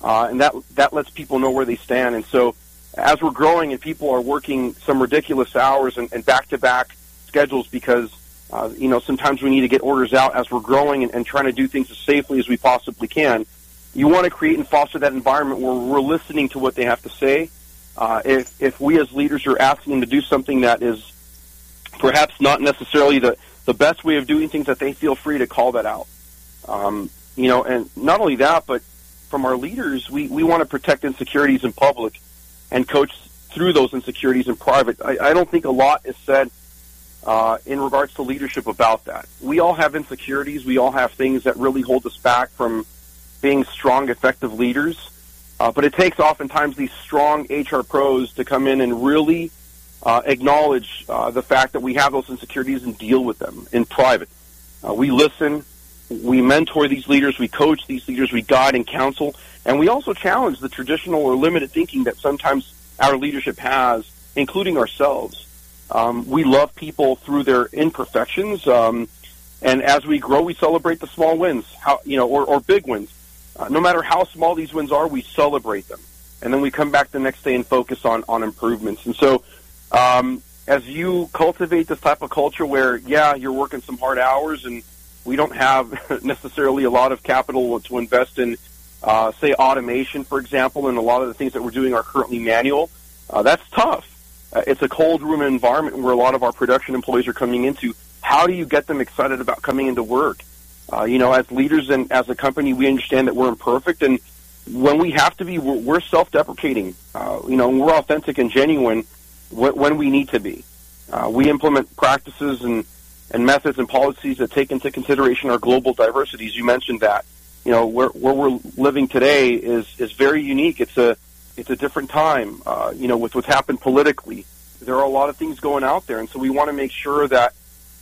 Uh, and that, that lets people know where they stand. And so as we're growing and people are working some ridiculous hours and, and back-to-back schedules because uh, you know, sometimes we need to get orders out as we're growing and, and trying to do things as safely as we possibly can. You want to create and foster that environment where we're listening to what they have to say. Uh, if, if we as leaders are asking them to do something that is perhaps not necessarily the, the best way of doing things, that they feel free to call that out. Um, you know, and not only that, but from our leaders, we, we want to protect insecurities in public and coach through those insecurities in private. I, I don't think a lot is said – uh, in regards to leadership about that. We all have insecurities. We all have things that really hold us back from being strong, effective leaders. Uh, but it takes oftentimes these strong HR pros to come in and really uh, acknowledge uh, the fact that we have those insecurities and deal with them in private. Uh, we listen, we mentor these leaders, we coach these leaders, we guide and counsel, and we also challenge the traditional or limited thinking that sometimes our leadership has, including ourselves. Um, we love people through their imperfections, um, and as we grow, we celebrate the small wins, how you know, or, or big wins. Uh, no matter how small these wins are, we celebrate them, and then we come back the next day and focus on on improvements. And so, um, as you cultivate this type of culture, where yeah, you're working some hard hours, and we don't have necessarily a lot of capital to invest in, uh, say automation, for example, and a lot of the things that we're doing are currently manual. Uh, that's tough uh, it's a cold room environment where a lot of our production employees are coming into. How do you get them excited about coming into work? Uh, you know, as leaders and as a company, we understand that we're imperfect, and when we have to be, we're, we're self-deprecating. Uh, you know, we're authentic and genuine when, when we need to be. Uh, we implement practices and and methods and policies that take into consideration our global diversities. You mentioned that. You know, where where we're living today is is very unique. It's a it's a different time, uh, you know, with what's happened politically. There are a lot of things going out there, and so we want to make sure that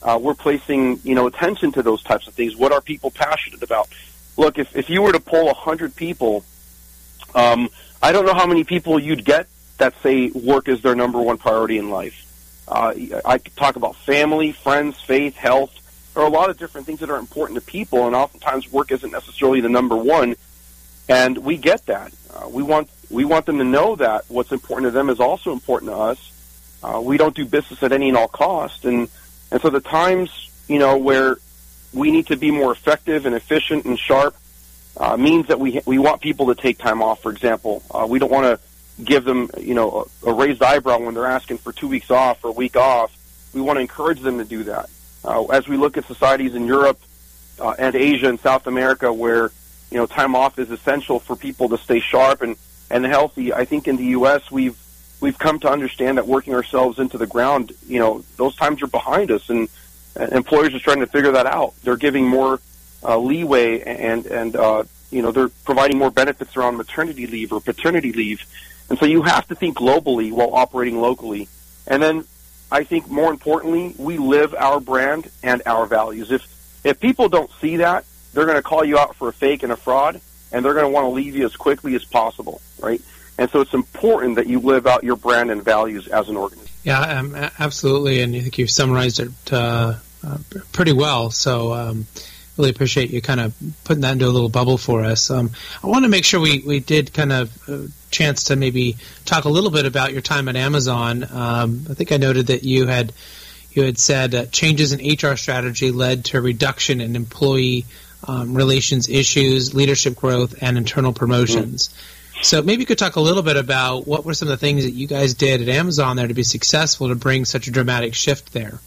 uh, we're placing, you know, attention to those types of things. What are people passionate about? Look, if, if you were to poll a hundred people, um, I don't know how many people you'd get that say work is their number one priority in life. Uh, I could talk about family, friends, faith, health. There are a lot of different things that are important to people, and oftentimes work isn't necessarily the number one. And we get that. Uh, we want we want them to know that what's important to them is also important to us. Uh, we don't do business at any and all cost, and and so the times you know where we need to be more effective and efficient and sharp uh, means that we we want people to take time off. For example, uh, we don't want to give them you know a, a raised eyebrow when they're asking for two weeks off or a week off. We want to encourage them to do that. Uh, as we look at societies in Europe uh, and Asia and South America, where you know time off is essential for people to stay sharp and and healthy, I think in the U.S. we've we've come to understand that working ourselves into the ground, you know, those times are behind us, and, employers are trying to figure that out. They're giving more uh, leeway, and and uh, you know, they're providing more benefits around maternity leave or paternity leave, and so you have to think globally while operating locally. And then, I think more importantly, we live our brand and our values. If if people don't see that, they're going to call you out for a fake and a fraud, and they're going to want to leave you as quickly as possible, right? And so it's important that you live out your brand and values as an organization. Yeah, um, absolutely. And I think you've summarized it uh, uh, pretty well. So um, really appreciate you kind of putting that into a little bubble for us. Um, I want to make sure we, we did kind of uh, chance to maybe talk a little bit about your time at Amazon. Um, I think I noted that you had you had said changes in HR strategy led to a reduction in employee um, relations issues, leadership growth, and internal promotions. Mm-hmm. So maybe you could talk a little bit about what were some of the things that you guys did at Amazon there to be successful to bring such a dramatic shift there.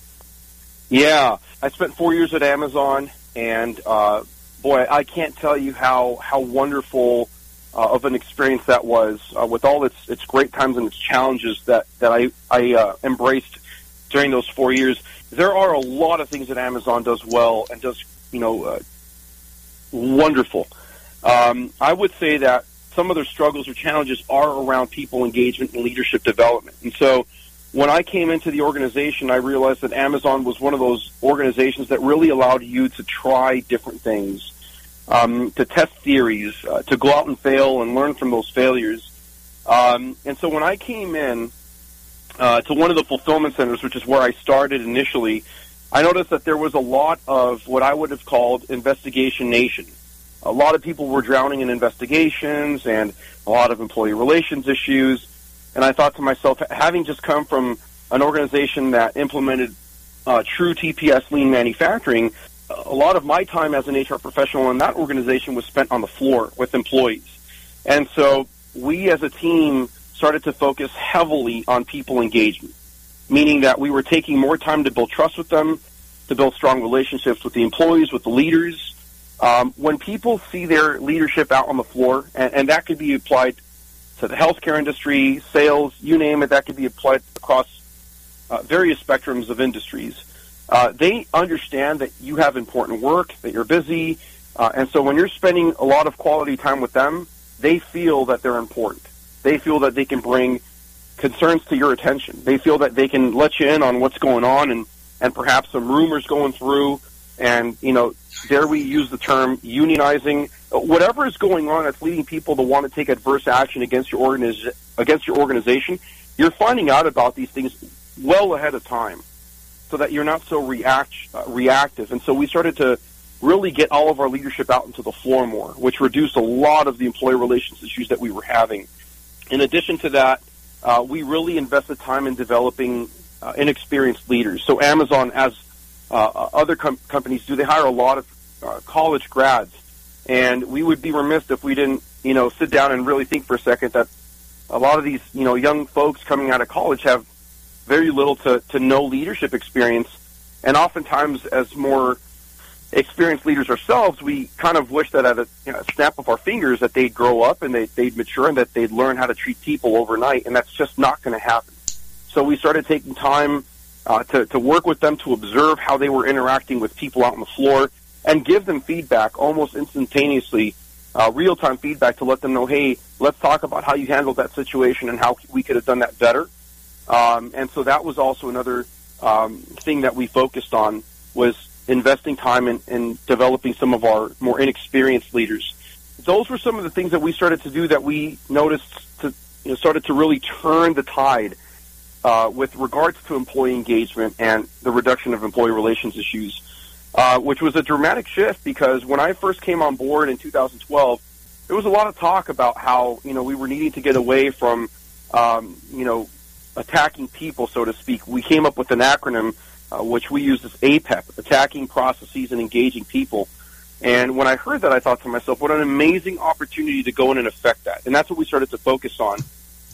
Yeah, I spent four years at Amazon, and uh, boy, I can't tell you how how wonderful uh, of an experience that was. Uh, with all its its great times and its challenges that that I I uh, embraced during those four years. There are a lot of things that Amazon does well and does you know uh, wonderful. Um, I would say that some of their struggles or challenges are around people engagement and leadership development. And so when I came into the organization, I realized that Amazon was one of those organizations that really allowed you to try different things, um, to test theories, uh, to go out and fail and learn from those failures. Um, and so when I came in uh, to one of the fulfillment centers, which is where I started initially, I noticed that there was a lot of what I would have called investigation nation a lot of people were drowning in investigations and a lot of employee relations issues. And I thought to myself, having just come from an organization that implemented uh, true TPS lean manufacturing, a lot of my time as an HR professional in that organization was spent on the floor with employees. And so we as a team started to focus heavily on people engagement, meaning that we were taking more time to build trust with them, to build strong relationships with the employees, with the leaders, um, when people see their leadership out on the floor, and, and that could be applied to the healthcare industry, sales, you name it, that could be applied across uh, various spectrums of industries. Uh, they understand that you have important work, that you're busy, uh, and so when you're spending a lot of quality time with them, they feel that they're important. They feel that they can bring concerns to your attention. They feel that they can let you in on what's going on and, and perhaps some rumors going through and, you know, dare we use the term unionizing, whatever is going on that's leading people to want to take adverse action against your organiz- against your organization, you're finding out about these things well ahead of time, so that you're not so react uh, reactive. And so we started to really get all of our leadership out into the floor more, which reduced a lot of the employee relations issues that we were having. In addition to that, uh, we really invested time in developing uh, inexperienced leaders. So Amazon, as uh, other com- companies do. They hire a lot of uh, college grads, and we would be remiss if we didn't, you know, sit down and really think for a second that a lot of these, you know, young folks coming out of college have very little to, to no leadership experience, and oftentimes, as more experienced leaders ourselves, we kind of wish that at a you know, snap of our fingers that they'd grow up and they, they'd mature and that they'd learn how to treat people overnight, and that's just not going to happen. So we started taking time uh, to, to work with them, to observe how they were interacting with people out on the floor, and give them feedback almost instantaneously, uh, real time feedback to let them know, hey, let's talk about how you handled that situation and how we could have done that better. Um, and so that was also another um, thing that we focused on was investing time in, in developing some of our more inexperienced leaders. Those were some of the things that we started to do that we noticed to you know, started to really turn the tide uh, with regards to employee engagement and the reduction of employee relations issues, uh, which was a dramatic shift because when I first came on board in 2012, there was a lot of talk about how you know we were needing to get away from um, you know attacking people, so to speak. We came up with an acronym uh, which we use as APEP, attacking processes and engaging people. And when I heard that, I thought to myself, what an amazing opportunity to go in and affect that. And that's what we started to focus on.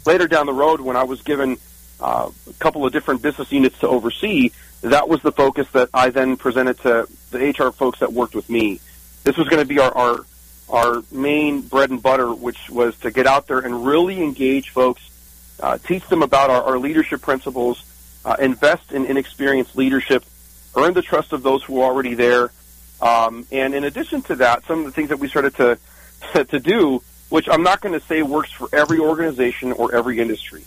Later down the road, when I was given uh, a couple of different business units to oversee, that was the focus that I then presented to the HR folks that worked with me. This was going to be our, our our main bread and butter, which was to get out there and really engage folks, uh, teach them about our, our leadership principles, uh, invest in inexperienced leadership, earn the trust of those who are already there, um, and in addition to that, some of the things that we started to to do, which I'm not going to say works for every organization or every industry.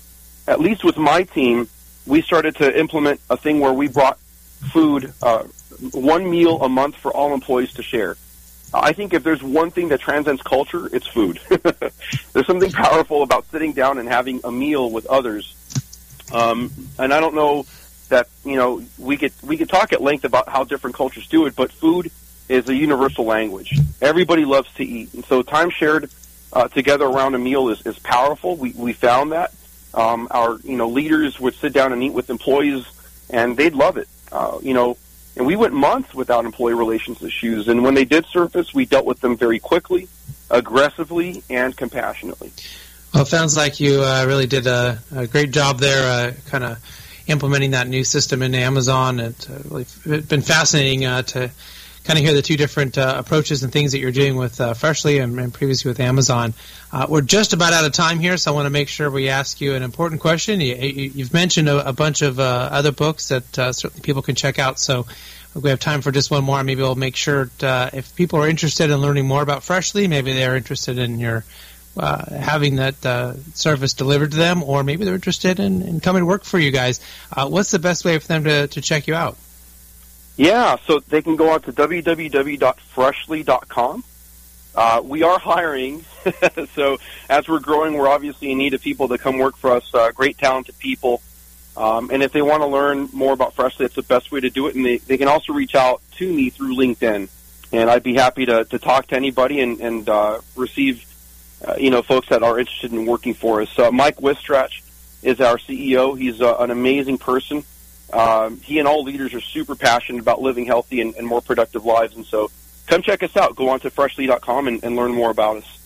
At least with my team, we started to implement a thing where we brought food, uh, one meal a month for all employees to share. I think if there's one thing that transcends culture, it's food. there's something powerful about sitting down and having a meal with others. Um, and I don't know that you know we could we could talk at length about how different cultures do it, but food is a universal language. Everybody loves to eat, and so time shared uh, together around a meal is, is powerful. We we found that um, our you know leaders would sit down and eat with employees, and they'd love it. Uh, you know, and we went months without employee relations issues, and when they did surface, we dealt with them very quickly, aggressively, and compassionately. Well, it sounds like you uh, really did a, a, great job there, uh, kind of implementing that new system in Amazon. It's uh, really been fascinating uh, to kind of hear the two different uh, approaches and things that you're doing with uh, Freshly and, and, previously with Amazon. We're just about out of time here, so I want to make sure we ask you an important question. You, have mentioned a, a, bunch of other books that certainly people can check out, so we have time for just one more, maybe we'll make sure uh, if people are interested in learning more about Freshly, maybe they're interested in your having that service delivered to them, or maybe they're interested in, in coming to work for you guys. what's the best way for them to, to check you out? Yeah, so they can go on to www.freshly.com. Uh, we are hiring, so as we're growing, we're obviously in need of people to come work for us. Uh, great, talented people, um, and if they want to learn more about Freshly, it's the best way to do it. And they, they can also reach out to me through LinkedIn, and I'd be happy to, to talk to anybody and, and uh, receive, uh, you know, folks that are interested in working for us. Uh, Mike Wystrach is our CEO. He's uh, an amazing person. Um, he and all leaders are super passionate about living healthy and, and more productive lives. And so come check us out. Go on to freshly.com and, and learn more about us.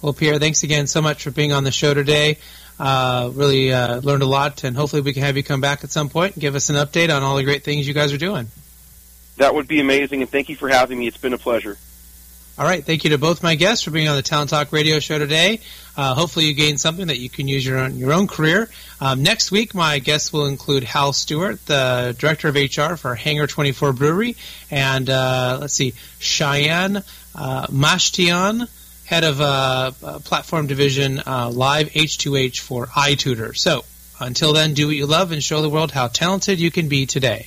Well, Pierre, thanks again so much for being on the show today. Uh, really uh, learned a lot, and hopefully we can have you come back at some point and give us an update on all the great things you guys are doing. That would be amazing, and thank you for having me. It's been a pleasure. All right. Thank you to both my guests for being on the Talent Talk radio show today. Uh, hopefully you gained something that you can use your own, your own career. Um, next week, my guests will include Hal Stewart, the director of HR for Hangar 24 Brewery, and uh, let's see, Cheyenne uh, Mashtian, head of uh, uh, platform division uh, Live H2H for iTutor. So until then, do what you love and show the world how talented you can be today.